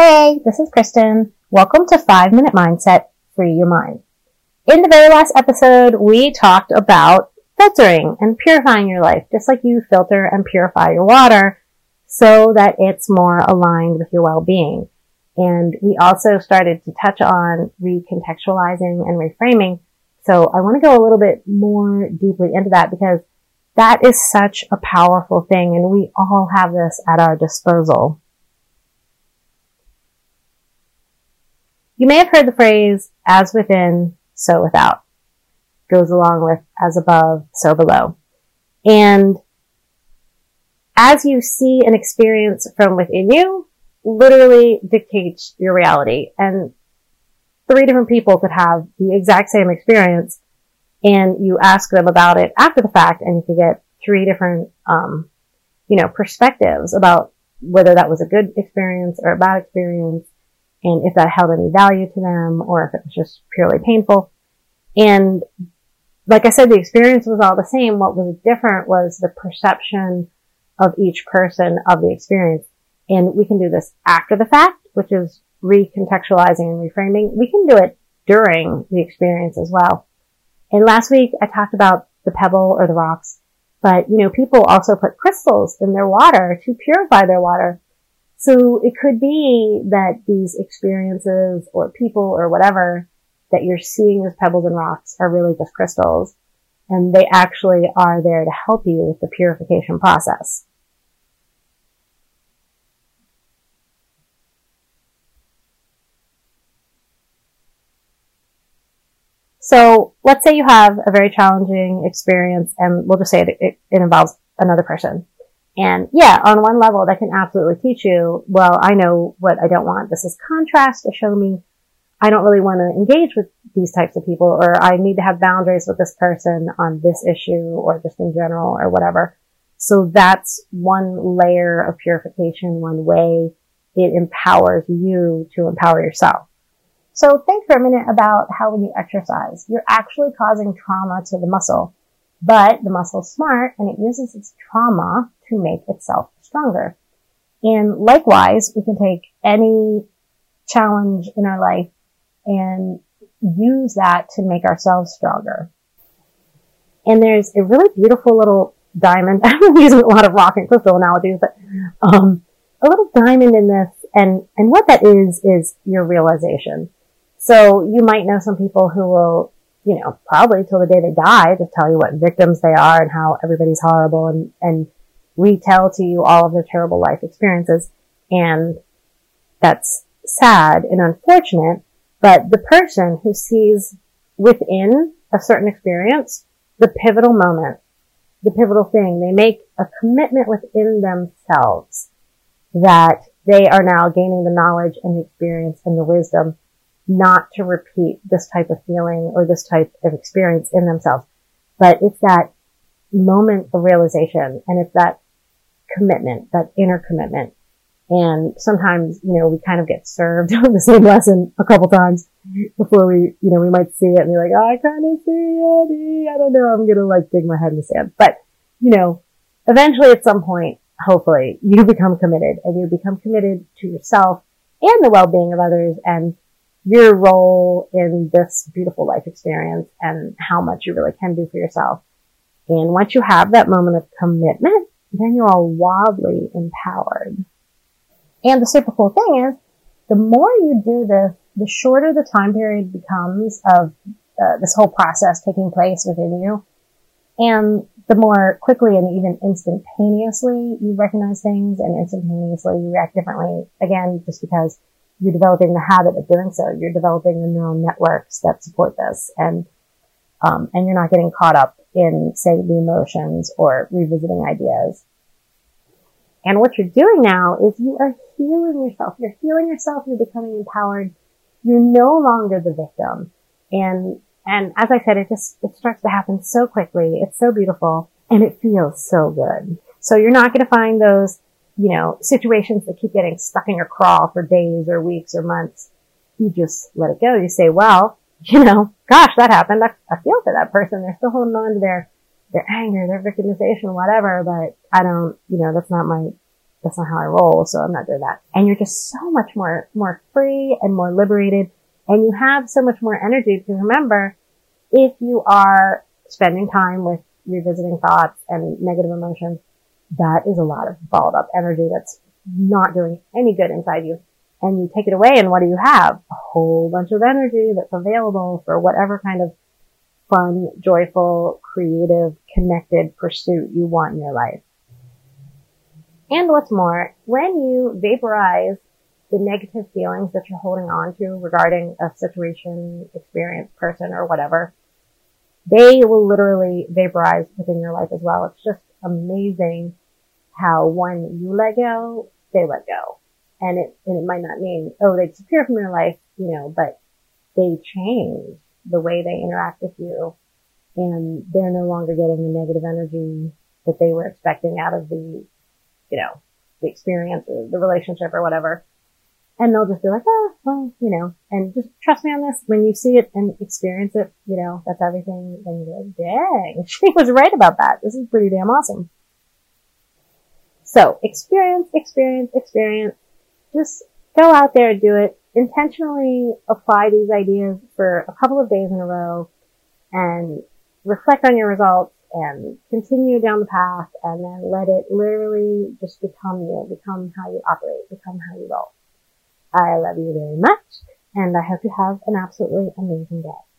Hey, this is Kristen. Welcome to 5 Minute Mindset Free Your Mind. In the very last episode, we talked about filtering and purifying your life, just like you filter and purify your water so that it's more aligned with your well-being. And we also started to touch on recontextualizing and reframing. So I want to go a little bit more deeply into that because that is such a powerful thing and we all have this at our disposal. You may have heard the phrase, as within, so without. Goes along with as above, so below. And as you see and experience from within you, literally dictates your reality. And three different people could have the exact same experience and you ask them about it after the fact and you could get three different, um, you know, perspectives about whether that was a good experience or a bad experience and if that held any value to them or if it was just purely painful. And like I said, the experience was all the same. What was different was the perception of each person of the experience. And we can do this after the fact, which is recontextualizing and reframing. We can do it during the experience as well. And last week I talked about the pebble or the rocks, but you know, people also put crystals in their water to purify their water. So it could be that these experiences or people or whatever that you're seeing as pebbles and rocks are really just crystals and they actually are there to help you with the purification process. So let's say you have a very challenging experience and we'll just say it, it, it involves another person. And yeah, on one level, that can absolutely teach you, well, I know what I don't want. This is contrast to show me I don't really want to engage with these types of people or I need to have boundaries with this person on this issue or just in general or whatever. So that's one layer of purification, one way it empowers you to empower yourself. So think for a minute about how when you exercise, you're actually causing trauma to the muscle, but the muscle's smart and it uses its trauma to make itself stronger. And likewise, we can take any challenge in our life and use that to make ourselves stronger. And there's a really beautiful little diamond. I'm using a lot of rock and crystal analogies, but um, a little diamond in this, and and what that is is your realization. So you might know some people who will, you know, probably till the day they die, just tell you what victims they are and how everybody's horrible and and retell to you all of their terrible life experiences. And that's sad and unfortunate, but the person who sees within a certain experience the pivotal moment, the pivotal thing, they make a commitment within themselves that they are now gaining the knowledge and the experience and the wisdom not to repeat this type of feeling or this type of experience in themselves. But it's that moment of realization and it's that commitment, that inner commitment. And sometimes, you know, we kind of get served on the same lesson a couple times before we, you know, we might see it and be like, oh, I kind of see it. I don't know. I'm going to like dig my head in the sand. But, you know, eventually at some point, hopefully you become committed and you become committed to yourself and the well-being of others and your role in this beautiful life experience and how much you really can do for yourself. And once you have that moment of commitment, then you are wildly empowered. And the super cool thing is, the more you do this, the shorter the time period becomes of uh, this whole process taking place within you. And the more quickly and even instantaneously you recognize things and instantaneously you react differently. Again, just because you're developing the habit of doing so. You're developing the neural networks that support this and, um, and you're not getting caught up in, say, the emotions or revisiting ideas. And what you're doing now is you are healing yourself. You're healing yourself. You're becoming empowered. You're no longer the victim. And, and as I said, it just, it starts to happen so quickly. It's so beautiful and it feels so good. So you're not going to find those, you know, situations that keep getting stuck in your craw for days or weeks or months. You just let it go. You say, well, you know, gosh, that happened. I, I feel for that person. They're still holding on to their, their anger, their victimization, whatever, but I don't, you know, that's not my, that's not how I roll, so I'm not doing that. And you're just so much more, more free and more liberated. And you have so much more energy because remember, if you are spending time with revisiting thoughts and negative emotions, that is a lot of balled up energy that's not doing any good inside you. And you take it away and what do you have? A whole bunch of energy that's available for whatever kind of fun, joyful, creative, connected pursuit you want in your life. And what's more, when you vaporize the negative feelings that you're holding on to regarding a situation, experience, person, or whatever, they will literally vaporize within your life as well. It's just amazing how when you let go, they let go. And it, and it might not mean, oh, they disappear from your life, you know, but they change the way they interact with you and they're no longer getting the negative energy that they were expecting out of the, you know, the experience or the relationship or whatever. And they'll just be like, oh, well, you know, and just trust me on this. When you see it and experience it, you know, that's everything. Then you're like, dang, she was right about that. This is pretty damn awesome. So experience, experience, experience. Just go out there, and do it. Intentionally apply these ideas for a couple of days in a row and reflect on your results and continue down the path and then let it literally just become you, become how you operate, become how you roll. I love you very much and I hope you have an absolutely amazing day.